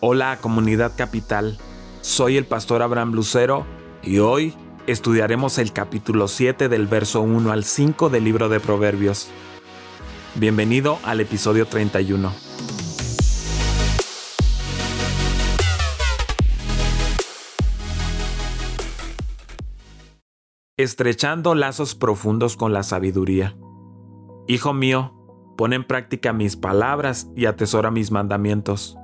Hola comunidad capital, soy el pastor Abraham Lucero y hoy estudiaremos el capítulo 7 del verso 1 al 5 del libro de Proverbios. Bienvenido al episodio 31. Estrechando lazos profundos con la sabiduría. Hijo mío, pon en práctica mis palabras y atesora mis mandamientos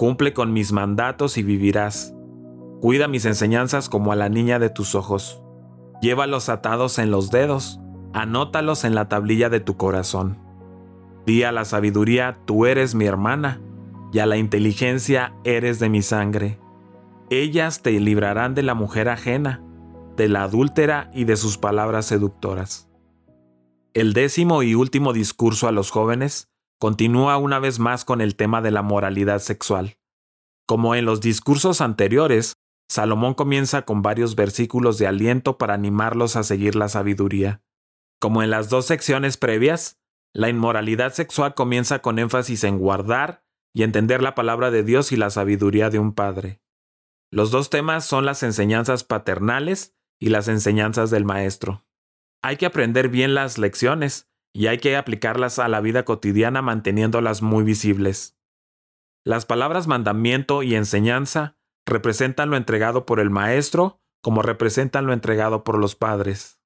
Cumple con mis mandatos y vivirás. Cuida mis enseñanzas como a la niña de tus ojos. Llévalos atados en los dedos, anótalos en la tablilla de tu corazón. Di a la sabiduría, tú eres mi hermana, y a la inteligencia eres de mi sangre. Ellas te librarán de la mujer ajena, de la adúltera y de sus palabras seductoras. El décimo y último discurso a los jóvenes continúa una vez más con el tema de la moralidad sexual. Como en los discursos anteriores, Salomón comienza con varios versículos de aliento para animarlos a seguir la sabiduría. Como en las dos secciones previas, la inmoralidad sexual comienza con énfasis en guardar y entender la palabra de Dios y la sabiduría de un padre. Los dos temas son las enseñanzas paternales y las enseñanzas del maestro. Hay que aprender bien las lecciones, y hay que aplicarlas a la vida cotidiana manteniéndolas muy visibles. Las palabras mandamiento y enseñanza representan lo entregado por el Maestro como representan lo entregado por los padres.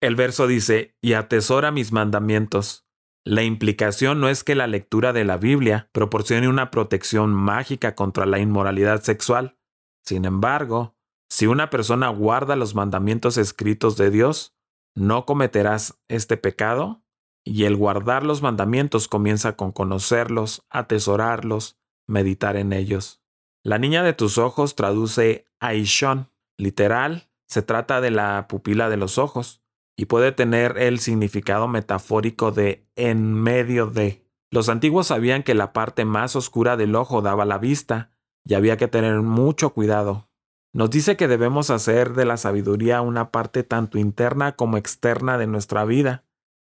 El verso dice, y atesora mis mandamientos. La implicación no es que la lectura de la Biblia proporcione una protección mágica contra la inmoralidad sexual. Sin embargo, si una persona guarda los mandamientos escritos de Dios, no cometerás este pecado, y el guardar los mandamientos comienza con conocerlos, atesorarlos, meditar en ellos. La niña de tus ojos traduce Aishon, literal, se trata de la pupila de los ojos, y puede tener el significado metafórico de en medio de. Los antiguos sabían que la parte más oscura del ojo daba la vista, y había que tener mucho cuidado. Nos dice que debemos hacer de la sabiduría una parte tanto interna como externa de nuestra vida,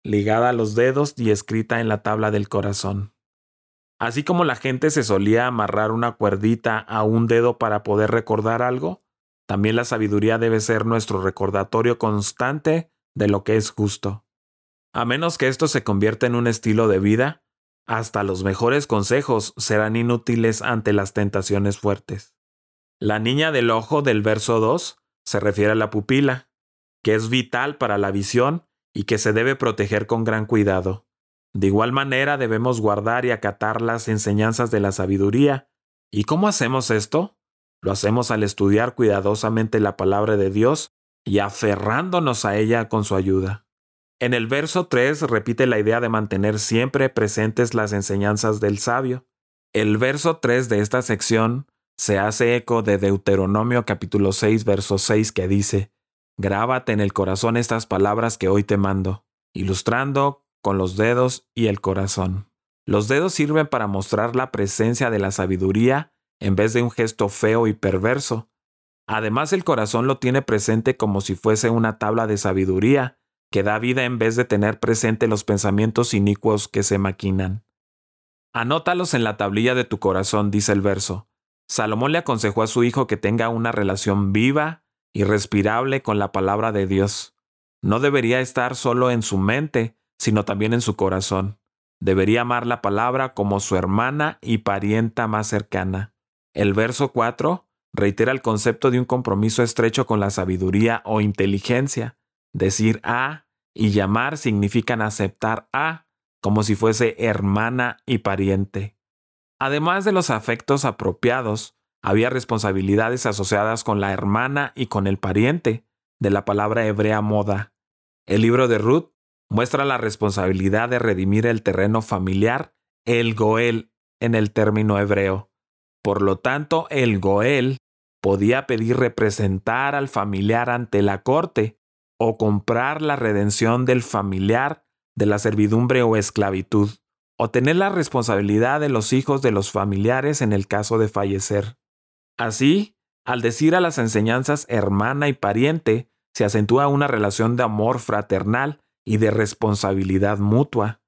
ligada a los dedos y escrita en la tabla del corazón. Así como la gente se solía amarrar una cuerdita a un dedo para poder recordar algo, también la sabiduría debe ser nuestro recordatorio constante de lo que es justo. A menos que esto se convierta en un estilo de vida, hasta los mejores consejos serán inútiles ante las tentaciones fuertes. La niña del ojo del verso 2 se refiere a la pupila, que es vital para la visión y que se debe proteger con gran cuidado. De igual manera debemos guardar y acatar las enseñanzas de la sabiduría. ¿Y cómo hacemos esto? Lo hacemos al estudiar cuidadosamente la palabra de Dios y aferrándonos a ella con su ayuda. En el verso 3 repite la idea de mantener siempre presentes las enseñanzas del sabio. El verso 3 de esta sección se hace eco de Deuteronomio capítulo 6, verso 6 que dice, Grábate en el corazón estas palabras que hoy te mando, ilustrando con los dedos y el corazón. Los dedos sirven para mostrar la presencia de la sabiduría en vez de un gesto feo y perverso. Además el corazón lo tiene presente como si fuese una tabla de sabiduría que da vida en vez de tener presente los pensamientos inicuos que se maquinan. Anótalos en la tablilla de tu corazón, dice el verso Salomón le aconsejó a su hijo que tenga una relación viva y respirable con la palabra de Dios. No debería estar solo en su mente, sino también en su corazón. Debería amar la palabra como su hermana y parienta más cercana. El verso 4 reitera el concepto de un compromiso estrecho con la sabiduría o inteligencia. Decir a y llamar significan aceptar a como si fuese hermana y pariente. Además de los afectos apropiados, había responsabilidades asociadas con la hermana y con el pariente, de la palabra hebrea moda. El libro de Ruth muestra la responsabilidad de redimir el terreno familiar, el Goel, en el término hebreo. Por lo tanto, el Goel podía pedir representar al familiar ante la corte o comprar la redención del familiar de la servidumbre o esclavitud o tener la responsabilidad de los hijos de los familiares en el caso de fallecer. Así, al decir a las enseñanzas hermana y pariente, se acentúa una relación de amor fraternal y de responsabilidad mutua.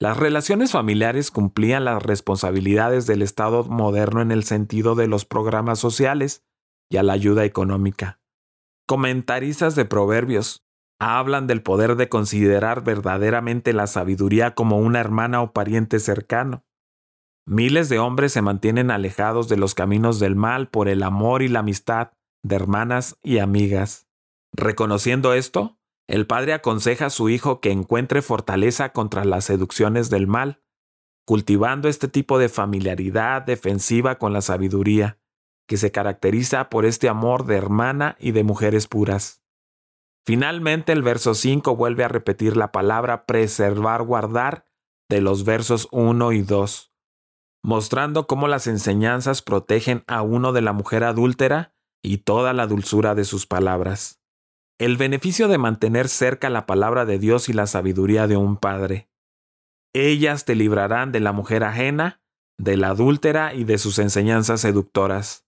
Las relaciones familiares cumplían las responsabilidades del Estado moderno en el sentido de los programas sociales y a la ayuda económica. Comentaristas de proverbios hablan del poder de considerar verdaderamente la sabiduría como una hermana o pariente cercano. Miles de hombres se mantienen alejados de los caminos del mal por el amor y la amistad de hermanas y amigas. Reconociendo esto, el padre aconseja a su hijo que encuentre fortaleza contra las seducciones del mal, cultivando este tipo de familiaridad defensiva con la sabiduría, que se caracteriza por este amor de hermana y de mujeres puras. Finalmente el verso 5 vuelve a repetir la palabra preservar, guardar de los versos 1 y 2 mostrando cómo las enseñanzas protegen a uno de la mujer adúltera y toda la dulzura de sus palabras. El beneficio de mantener cerca la palabra de Dios y la sabiduría de un padre. Ellas te librarán de la mujer ajena, de la adúltera y de sus enseñanzas seductoras.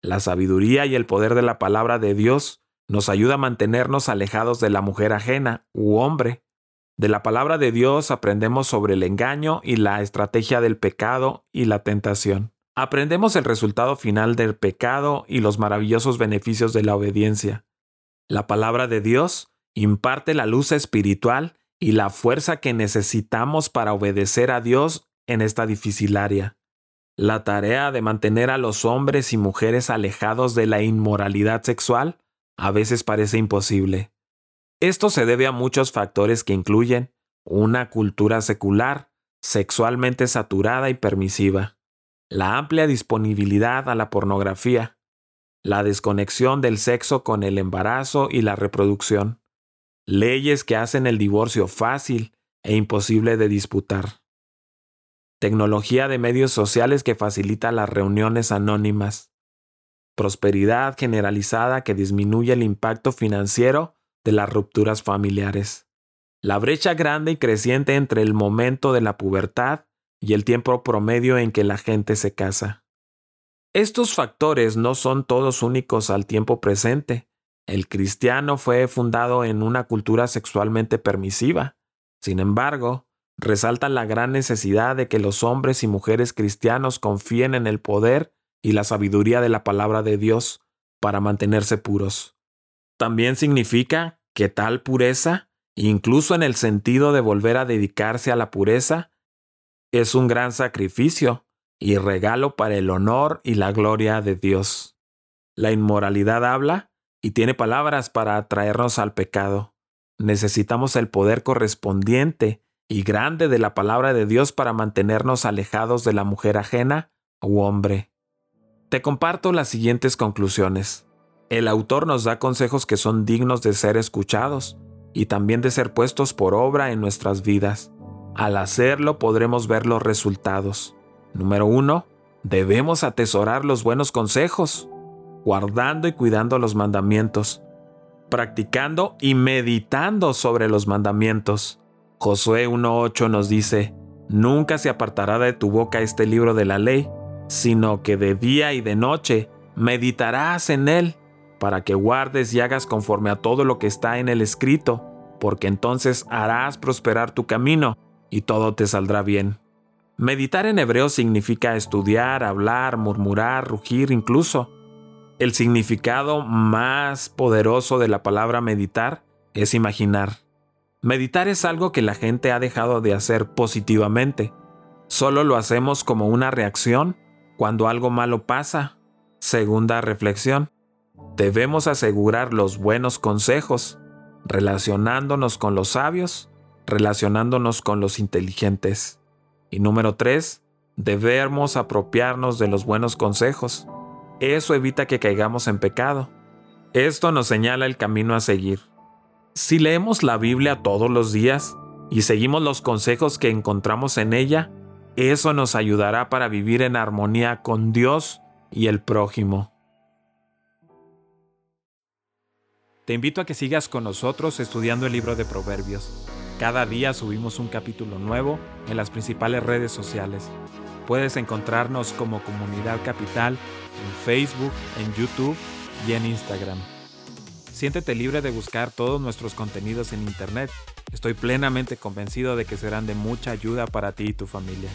La sabiduría y el poder de la palabra de Dios nos ayuda a mantenernos alejados de la mujer ajena u hombre, de la palabra de Dios aprendemos sobre el engaño y la estrategia del pecado y la tentación. Aprendemos el resultado final del pecado y los maravillosos beneficios de la obediencia. La palabra de Dios imparte la luz espiritual y la fuerza que necesitamos para obedecer a Dios en esta difícil área. La tarea de mantener a los hombres y mujeres alejados de la inmoralidad sexual a veces parece imposible. Esto se debe a muchos factores que incluyen una cultura secular, sexualmente saturada y permisiva, la amplia disponibilidad a la pornografía, la desconexión del sexo con el embarazo y la reproducción, leyes que hacen el divorcio fácil e imposible de disputar, tecnología de medios sociales que facilita las reuniones anónimas, prosperidad generalizada que disminuye el impacto financiero de las rupturas familiares. La brecha grande y creciente entre el momento de la pubertad y el tiempo promedio en que la gente se casa. Estos factores no son todos únicos al tiempo presente. El cristiano fue fundado en una cultura sexualmente permisiva. Sin embargo, resalta la gran necesidad de que los hombres y mujeres cristianos confíen en el poder y la sabiduría de la palabra de Dios para mantenerse puros. También significa que tal pureza, incluso en el sentido de volver a dedicarse a la pureza, es un gran sacrificio y regalo para el honor y la gloria de Dios. La inmoralidad habla y tiene palabras para atraernos al pecado. Necesitamos el poder correspondiente y grande de la palabra de Dios para mantenernos alejados de la mujer ajena u hombre. Te comparto las siguientes conclusiones. El autor nos da consejos que son dignos de ser escuchados y también de ser puestos por obra en nuestras vidas. Al hacerlo podremos ver los resultados. Número 1. Debemos atesorar los buenos consejos, guardando y cuidando los mandamientos, practicando y meditando sobre los mandamientos. Josué 1.8 nos dice, Nunca se apartará de tu boca este libro de la ley, sino que de día y de noche meditarás en él para que guardes y hagas conforme a todo lo que está en el escrito, porque entonces harás prosperar tu camino y todo te saldrá bien. Meditar en hebreo significa estudiar, hablar, murmurar, rugir incluso. El significado más poderoso de la palabra meditar es imaginar. Meditar es algo que la gente ha dejado de hacer positivamente. Solo lo hacemos como una reacción cuando algo malo pasa. Segunda reflexión. Debemos asegurar los buenos consejos, relacionándonos con los sabios, relacionándonos con los inteligentes. Y número 3. Debemos apropiarnos de los buenos consejos. Eso evita que caigamos en pecado. Esto nos señala el camino a seguir. Si leemos la Biblia todos los días y seguimos los consejos que encontramos en ella, eso nos ayudará para vivir en armonía con Dios y el prójimo. Te invito a que sigas con nosotros estudiando el libro de Proverbios. Cada día subimos un capítulo nuevo en las principales redes sociales. Puedes encontrarnos como Comunidad Capital en Facebook, en YouTube y en Instagram. Siéntete libre de buscar todos nuestros contenidos en Internet. Estoy plenamente convencido de que serán de mucha ayuda para ti y tu familia.